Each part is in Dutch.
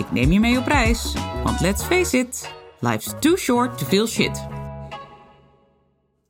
Ik neem je mee op reis, want let's face it, life's too short to feel shit.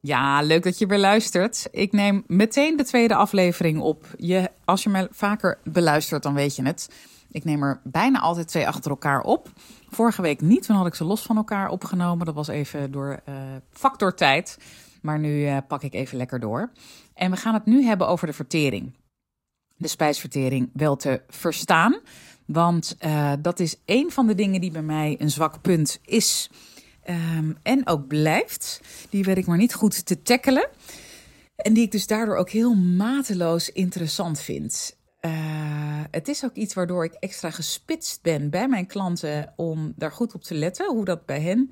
Ja, leuk dat je weer luistert. Ik neem meteen de tweede aflevering op. Je, als je me vaker beluistert, dan weet je het. Ik neem er bijna altijd twee achter elkaar op. Vorige week niet, toen had ik ze los van elkaar opgenomen. Dat was even door uh, factor tijd. Maar nu uh, pak ik even lekker door. En we gaan het nu hebben over de vertering. De spijsvertering wel te verstaan. Want uh, dat is een van de dingen die bij mij een zwak punt is. Um, en ook blijft. Die weet ik maar niet goed te tackelen. En die ik dus daardoor ook heel mateloos interessant vind. Uh, het is ook iets waardoor ik extra gespitst ben bij mijn klanten om daar goed op te letten. Hoe dat bij hen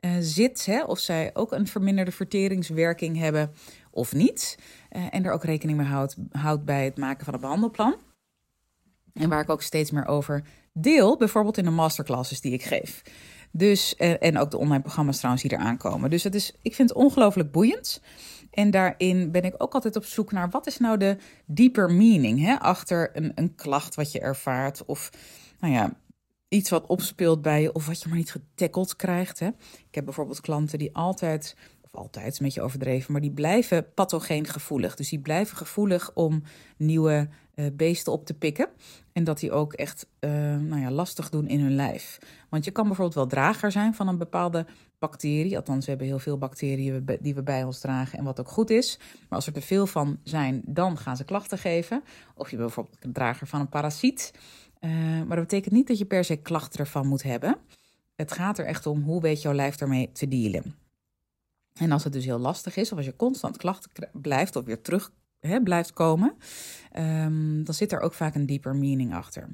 uh, zit. Hè? Of zij ook een verminderde verteringswerking hebben of niet. En er ook rekening mee houdt, houdt bij het maken van een behandelplan. En waar ik ook steeds meer over deel, bijvoorbeeld in de masterclasses die ik geef. Dus, en ook de online programma's trouwens die eraan komen. Dus het is, ik vind het ongelooflijk boeiend. En daarin ben ik ook altijd op zoek naar wat is nou de deeper meaning hè, achter een, een klacht wat je ervaart. Of nou ja, iets wat opspeelt bij je of wat je maar niet getackeld krijgt. Hè. Ik heb bijvoorbeeld klanten die altijd, altijd een beetje overdreven, maar die blijven pathogeen gevoelig. Dus die blijven gevoelig om nieuwe uh, beesten op te pikken. En dat die ook echt uh, nou ja, lastig doen in hun lijf. Want je kan bijvoorbeeld wel drager zijn van een bepaalde bacterie. Althans, we hebben heel veel bacteriën die we bij ons dragen en wat ook goed is. Maar als er te veel van zijn, dan gaan ze klachten geven. Of je bent bijvoorbeeld een drager van een parasiet. Uh, maar dat betekent niet dat je per se klachten ervan moet hebben. Het gaat er echt om hoe weet jouw lijf daarmee te dealen. En als het dus heel lastig is, of als je constant klachten blijft of weer terug hè, blijft komen, um, dan zit er ook vaak een dieper meaning achter.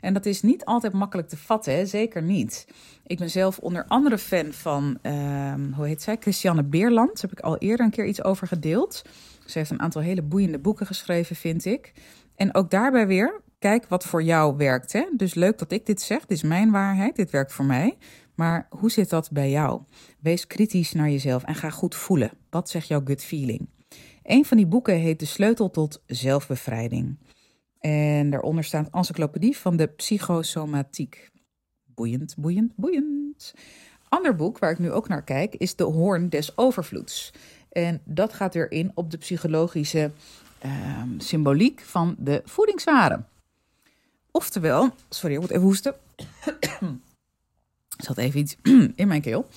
En dat is niet altijd makkelijk te vatten, hè? zeker niet. Ik ben zelf onder andere fan van, um, hoe heet zij, Christiane Beerland. Daar heb ik al eerder een keer iets over gedeeld. Ze heeft een aantal hele boeiende boeken geschreven, vind ik. En ook daarbij weer, kijk wat voor jou werkt. Hè? Dus leuk dat ik dit zeg, dit is mijn waarheid, dit werkt voor mij. Maar hoe zit dat bij jou? Wees kritisch naar jezelf en ga goed voelen. Wat zegt jouw gut feeling? Een van die boeken heet De Sleutel tot Zelfbevrijding. En daaronder staat Encyclopedie van de Psychosomatiek. Boeiend, boeiend, boeiend. Ander boek waar ik nu ook naar kijk is De Hoorn des Overvloeds. En dat gaat weer in op de psychologische uh, symboliek van de voedingswaren. Oftewel, sorry, ik moet even hoesten. Er zat even iets in mijn keel.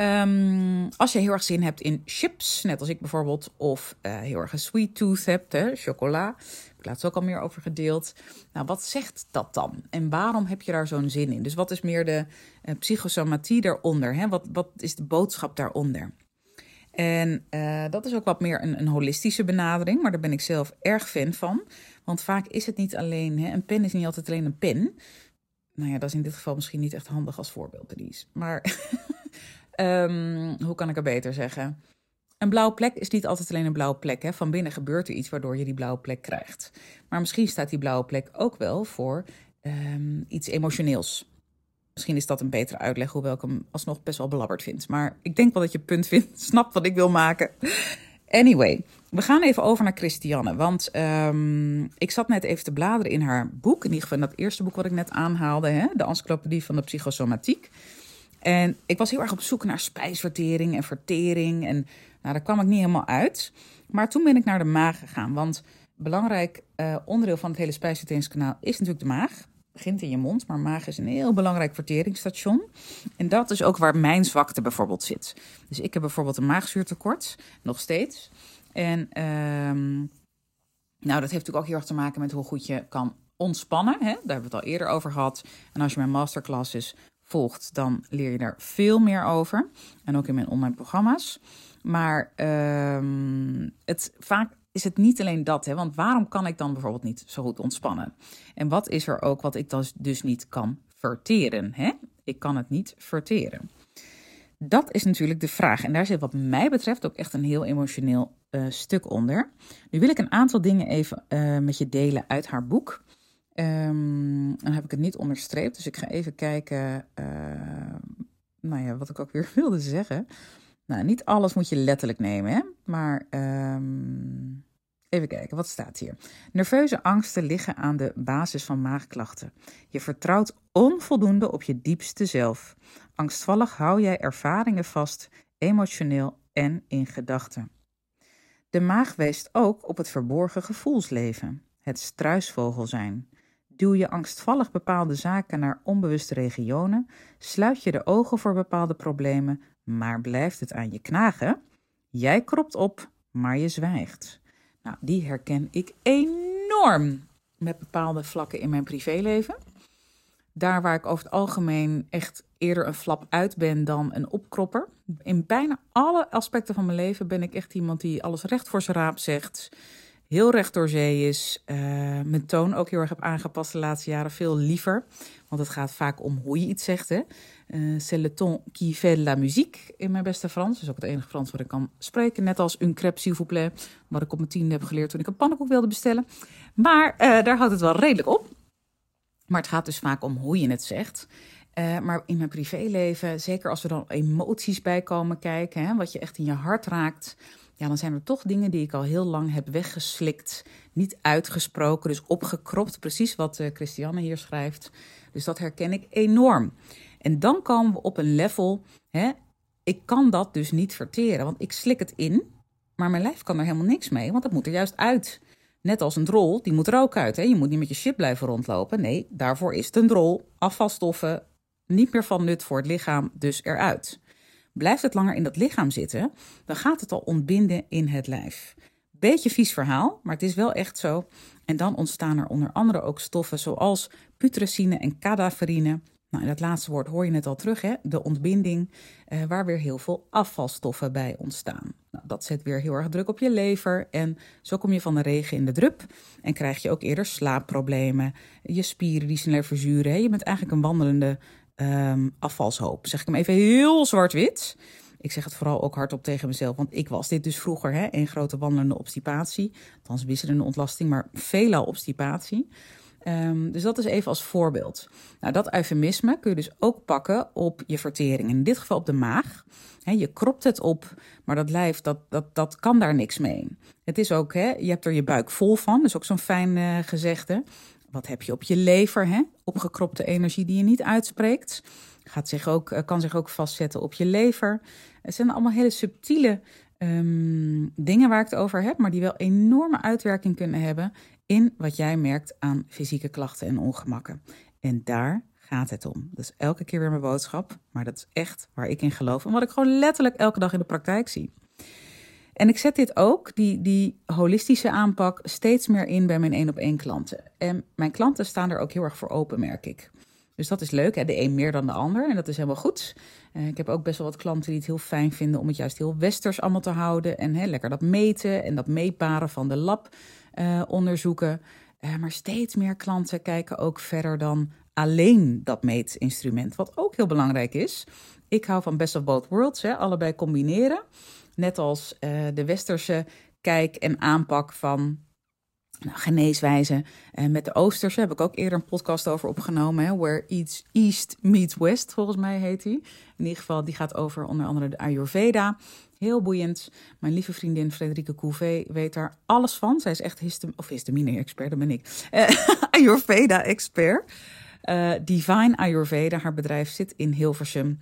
Um, als je heel erg zin hebt in chips, net als ik bijvoorbeeld, of uh, heel erg een sweet tooth hebt, hè, chocola. Ik heb laatst ook al meer over gedeeld. Nou, wat zegt dat dan? En waarom heb je daar zo'n zin in? Dus wat is meer de uh, psychosomatie daaronder? Hè? Wat, wat is de boodschap daaronder? En uh, dat is ook wat meer een, een, holistische benadering, maar daar ben ik zelf erg fan van. Want vaak is het niet alleen, hè, een pen is niet altijd alleen een pen. Nou ja, dat is in dit geval misschien niet echt handig als voorbeeld, Denise. Maar Um, hoe kan ik het beter zeggen? Een blauwe plek is niet altijd alleen een blauwe plek. Hè? Van binnen gebeurt er iets waardoor je die blauwe plek krijgt. Maar misschien staat die blauwe plek ook wel voor um, iets emotioneels. Misschien is dat een betere uitleg, hoewel ik hem alsnog best wel belabberd vind. Maar ik denk wel dat je punt vindt, snapt wat ik wil maken. Anyway, we gaan even over naar Christiane. Want um, ik zat net even te bladeren in haar boek. In ieder geval dat eerste boek wat ik net aanhaalde. Hè? De Encyclopedie van de Psychosomatiek. En ik was heel erg op zoek naar spijsvertering en vertering. En nou, daar kwam ik niet helemaal uit. Maar toen ben ik naar de maag gegaan. Want belangrijk uh, onderdeel van het hele spijsverteringskanaal is natuurlijk de maag. Het begint in je mond, maar maag is een heel belangrijk verteringsstation. En dat is ook waar mijn zwakte bijvoorbeeld zit. Dus ik heb bijvoorbeeld een maagzuurtekort, nog steeds. En um, nou, dat heeft natuurlijk ook heel erg te maken met hoe goed je kan ontspannen. Hè? Daar hebben we het al eerder over gehad. En als je mijn masterclasses volgt, dan leer je daar veel meer over. En ook in mijn online programma's. Maar um, het, vaak is het niet alleen dat. Hè? Want waarom kan ik dan bijvoorbeeld niet zo goed ontspannen? En wat is er ook wat ik dan dus niet kan verteren? Hè? Ik kan het niet verteren. Dat is natuurlijk de vraag. En daar zit wat mij betreft ook echt een heel emotioneel uh, stuk onder. Nu wil ik een aantal dingen even uh, met je delen uit haar boek. Um, dan heb ik het niet onderstreept, dus ik ga even kijken. Uh, nou ja, wat ik ook weer wilde zeggen. Nou, niet alles moet je letterlijk nemen, hè? maar um, even kijken, wat staat hier? Nerveuze angsten liggen aan de basis van maagklachten. Je vertrouwt onvoldoende op je diepste zelf. Angstvallig hou jij ervaringen vast, emotioneel en in gedachten. De maag weest ook op het verborgen gevoelsleven, het struisvogel zijn. Duw je angstvallig bepaalde zaken naar onbewuste regionen, sluit je de ogen voor bepaalde problemen, maar blijft het aan je knagen? Jij kropt op, maar je zwijgt. Nou, die herken ik enorm met bepaalde vlakken in mijn privéleven. Daar waar ik over het algemeen echt eerder een flap uit ben dan een opkropper. In bijna alle aspecten van mijn leven ben ik echt iemand die alles recht voor zijn raap zegt. Heel recht door zee is. Uh, mijn toon ook heel erg heb aangepast de laatste jaren. Veel liever. Want het gaat vaak om hoe je iets zegt. Hè? Uh, c'est le ton qui fait la musique in mijn beste Frans. Dat is ook het enige Frans wat ik kan spreken. Net als un crêpe s'il vous plaît. Wat ik op mijn tiende heb geleerd toen ik een pannenkoek wilde bestellen. Maar uh, daar houdt het wel redelijk op. Maar het gaat dus vaak om hoe je het zegt. Uh, maar in mijn privéleven, zeker als er dan emoties bij komen kijken, hè, wat je echt in je hart raakt, ja, dan zijn er toch dingen die ik al heel lang heb weggeslikt, niet uitgesproken, dus opgekropt, precies wat uh, Christiane hier schrijft. Dus dat herken ik enorm. En dan komen we op een level, hè, ik kan dat dus niet verteren, want ik slik het in, maar mijn lijf kan er helemaal niks mee, want dat moet er juist uit. Net als een drol, die moet er ook uit. Hè? Je moet niet met je shit blijven rondlopen. Nee, daarvoor is het een drol. Afvalstoffen, niet meer van nut voor het lichaam, dus eruit. Blijft het langer in dat lichaam zitten, dan gaat het al ontbinden in het lijf. Beetje vies verhaal, maar het is wel echt zo. En dan ontstaan er onder andere ook stoffen zoals putrescine en cadaverine. Nou, in dat laatste woord hoor je het al terug, hè? de ontbinding, eh, waar weer heel veel afvalstoffen bij ontstaan. Nou, dat zet weer heel erg druk op je lever en zo kom je van de regen in de drup en krijg je ook eerder slaapproblemen, je spieren die sneller verzuren. Hè? Je bent eigenlijk een wandelende um, afvalshoop. Zeg ik hem even heel zwart-wit. Ik zeg het vooral ook hardop tegen mezelf, want ik was dit dus vroeger, hè, een grote wandelende obstipatie. Althans, wisselende ontlasting, maar veelal obstipatie. Um, dus dat is even als voorbeeld. Nou, dat eufemisme kun je dus ook pakken op je vertering. In dit geval op de maag. Je kropt het op, maar dat lijf, dat, dat, dat kan daar niks mee. Het is ook, je hebt er je buik vol van. Dat is ook zo'n fijn uh, gezegde. Wat heb je op je lever? Opgekropte energie die je niet uitspreekt. Gaat zich ook, eh, kan zich ook vastzetten op je lever. Het zijn allemaal hele subtiele um, dingen waar ik het over heb, maar die wel enorme uitwerking kunnen hebben in wat jij merkt aan fysieke klachten en ongemakken. En daar gaat het om. Is elke keer weer mijn boodschap, maar dat is echt waar ik in geloof en wat ik gewoon letterlijk elke dag in de praktijk zie. En ik zet dit ook, die, die holistische aanpak, steeds meer in bij mijn één op één klanten. En mijn klanten staan er ook heel erg voor open, merk ik. Dus dat is leuk, hè? de een meer dan de ander. En dat is helemaal goed. Uh, ik heb ook best wel wat klanten die het heel fijn vinden om het juist heel westers allemaal te houden. En hè, lekker dat meten en dat meetbaren van de lab uh, onderzoeken. Uh, maar steeds meer klanten kijken ook verder dan alleen dat meetinstrument. Wat ook heel belangrijk is. Ik hou van best of both worlds, hè? allebei combineren. Net als uh, de westerse kijk en aanpak van nou, geneeswijze. Uh, met de Oosterse heb ik ook eerder een podcast over opgenomen. Hè, where Eats East Meets West, volgens mij heet die. In ieder geval, die gaat over onder andere de Ayurveda. Heel boeiend. Mijn lieve vriendin Frederike Couvé weet daar alles van. Zij is echt histam of histamine-expert, dat ben ik. Uh, Ayurveda-expert. Uh, Divine Ayurveda, haar bedrijf zit in Hilversum.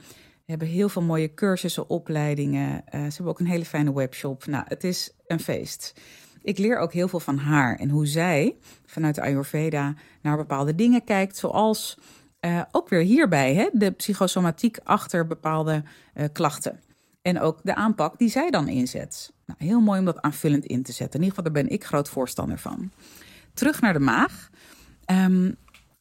Hebben heel veel mooie cursussen, opleidingen. Uh, ze hebben ook een hele fijne webshop. Nou, het is een feest. Ik leer ook heel veel van haar en hoe zij vanuit de Ayurveda naar bepaalde dingen kijkt, zoals uh, ook weer hierbij hè, de psychosomatiek achter bepaalde uh, klachten. En ook de aanpak die zij dan inzet. Nou, heel mooi om dat aanvullend in te zetten. In ieder geval, daar ben ik groot voorstander van. Terug naar de maag. Um,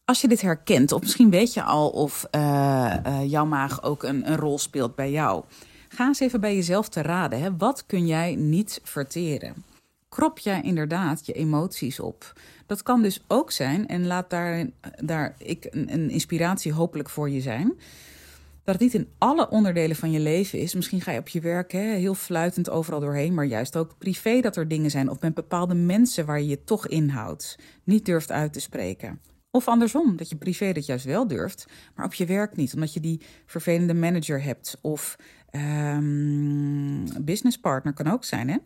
als je dit herkent, of misschien weet je al of uh, uh, jouw maag ook een, een, rol speelt bij jou. Ga eens even bij jezelf te raden. Hè? Wat kun jij niet verteren? Krop jij inderdaad je emoties op? Dat kan dus ook zijn, en laat daar, daar ik een, een inspiratie hopelijk voor je zijn. dat het niet in alle onderdelen van je leven is. Misschien ga je op je werk hè, heel fluitend overal doorheen, maar juist ook privé dat er dingen zijn of met bepaalde mensen waar je je toch inhoudt, niet durft uit te spreken. Of andersom, dat je privé dat juist wel durft, maar op je werk niet, omdat je die vervelende manager hebt. Of um, businesspartner kan ook zijn, hè?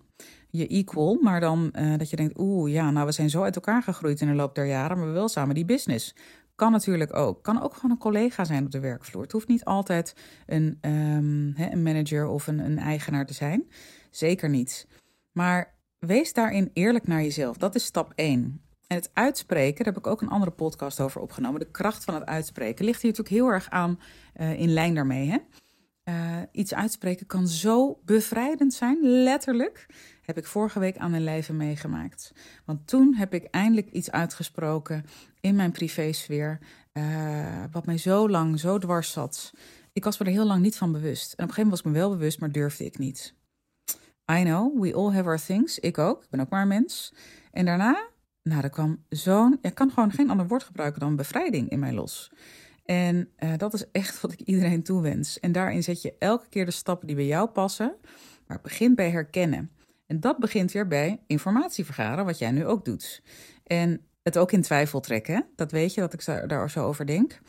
Je equal, maar dan uh, dat je denkt, oeh, ja, nou, we zijn zo uit elkaar gegroeid in de loop der jaren, maar we wel samen die business. Kan natuurlijk ook. Kan ook gewoon een collega zijn op de werkvloer. Het hoeft niet altijd een, um, een manager of een, een eigenaar te zijn. Zeker niet. Maar wees daarin eerlijk naar jezelf. Dat is stap 1. En het uitspreken, daar heb ik ook een andere podcast over opgenomen. De kracht van het uitspreken ligt hier natuurlijk heel erg aan uh, in lijn daarmee. Hè? Uh, iets uitspreken kan zo bevrijdend zijn, letterlijk. Heb ik vorige week aan mijn lijve meegemaakt. Want toen heb ik eindelijk iets uitgesproken in mijn privésfeer. Uh, wat mij zo lang, zo dwars zat. Ik was me er heel lang niet van bewust. En op een gegeven moment was ik me wel bewust, maar durfde ik niet. I know, we all have our things. Ik ook. Ik ben ook maar mens. En daarna nou, er kwam zo'n. Ik kan gewoon geen ander woord gebruiken dan bevrijding in mij los. En uh, dat is echt wat ik iedereen toewens. En daarin zet je elke keer de stappen die bij jou passen. Maar het begint bij herkennen. En dat begint weer bij informatie vergaren, wat jij nu ook doet. En het ook in twijfel trekken. Dat weet je dat ik daar zo over denk.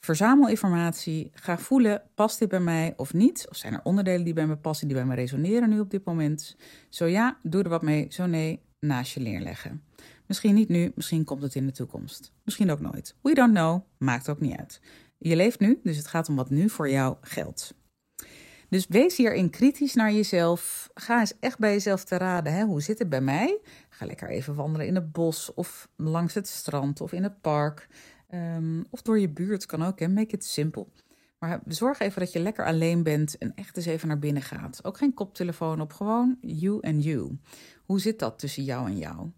Verzamel informatie. Ga voelen, past dit bij mij of niet? Of zijn er onderdelen die bij me passen, die bij me resoneren nu op dit moment? Zo ja, doe er wat mee. Zo nee, naast je neerleggen. Misschien niet nu, misschien komt het in de toekomst. Misschien ook nooit. We don't know, maakt ook niet uit. Je leeft nu, dus het gaat om wat nu voor jou geldt. Dus wees hierin kritisch naar jezelf. Ga eens echt bij jezelf te raden. Hè? Hoe zit het bij mij? Ga lekker even wandelen in het bos of langs het strand of in het park. Um, of door je buurt kan ook. Hè? Make it simple. Maar zorg even dat je lekker alleen bent en echt eens even naar binnen gaat. Ook geen koptelefoon op, gewoon you and you. Hoe zit dat tussen jou en jou?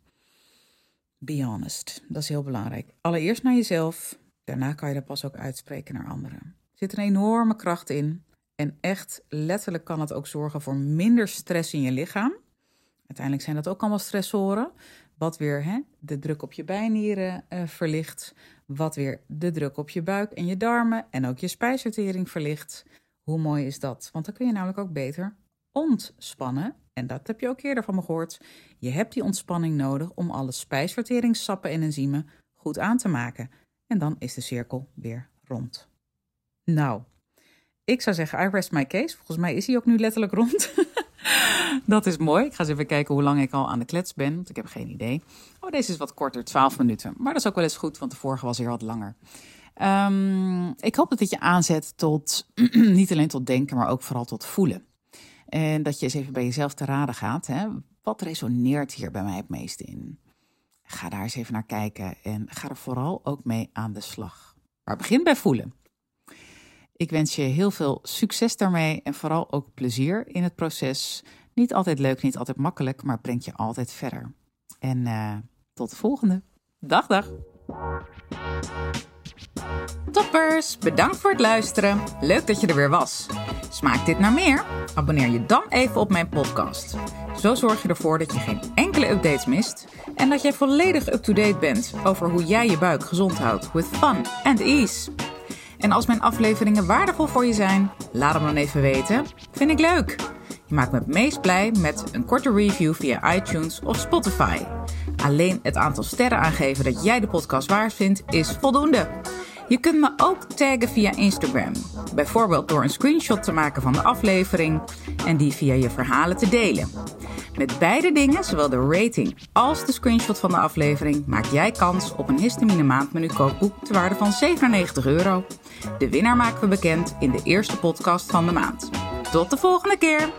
Be honest, dat is heel belangrijk. Allereerst naar jezelf, daarna kan je dat pas ook uitspreken naar anderen. Er zit een enorme kracht in. En echt letterlijk kan het ook zorgen voor minder stress in je lichaam. Uiteindelijk zijn dat ook allemaal stressoren. Wat weer hè, de druk op je bijnieren uh, verlicht. Wat weer de druk op je buik en je darmen en ook je spijsvertering verlicht. Hoe mooi is dat? Want dan kun je namelijk ook beter ontspannen. En dat heb je ook eerder van me gehoord. Je hebt die ontspanning nodig om alle spijsverteringssappen en enzymen goed aan te maken. En dan is de cirkel weer rond. Nou, ik zou zeggen, I rest my case. Volgens mij is hij ook nu letterlijk rond. dat is mooi. Ik ga eens even kijken hoe lang ik al aan de klets ben, want ik heb geen idee. Oh, deze is wat korter, 12 minuten. Maar dat is ook wel eens goed, want de vorige was hier wat langer. Um, ik hoop dat dit je aanzet tot niet alleen tot denken, maar ook vooral tot voelen. En dat je eens even bij jezelf te raden gaat. Hè? Wat resoneert hier bij mij het meest in? Ga daar eens even naar kijken en ga er vooral ook mee aan de slag. Maar begin bij voelen. Ik wens je heel veel succes daarmee en vooral ook plezier in het proces. Niet altijd leuk, niet altijd makkelijk, maar brengt je altijd verder. En uh, tot de volgende. Dag, dag. Toppers, bedankt voor het luisteren. Leuk dat je er weer was. Smaakt dit naar meer? Abonneer je dan even op mijn podcast. Zo zorg je ervoor dat je geen enkele updates mist en dat jij volledig up-to-date bent over hoe jij je buik gezond houdt with fun and ease. En als mijn afleveringen waardevol voor je zijn, laat hem dan even weten. Vind ik leuk. Je maakt me het meest blij met een korte review via iTunes of Spotify. Alleen het aantal sterren aangeven dat jij de podcast waard vindt is voldoende. Je kunt me ook taggen via Instagram. Bijvoorbeeld door een screenshot te maken van de aflevering en die via je verhalen te delen. Met beide dingen, zowel de rating als de screenshot van de aflevering, maak jij kans op een histamine maandmenu kookboek te waarde van 97 euro. De winnaar maken we bekend in de eerste podcast van de maand. Tot de volgende keer!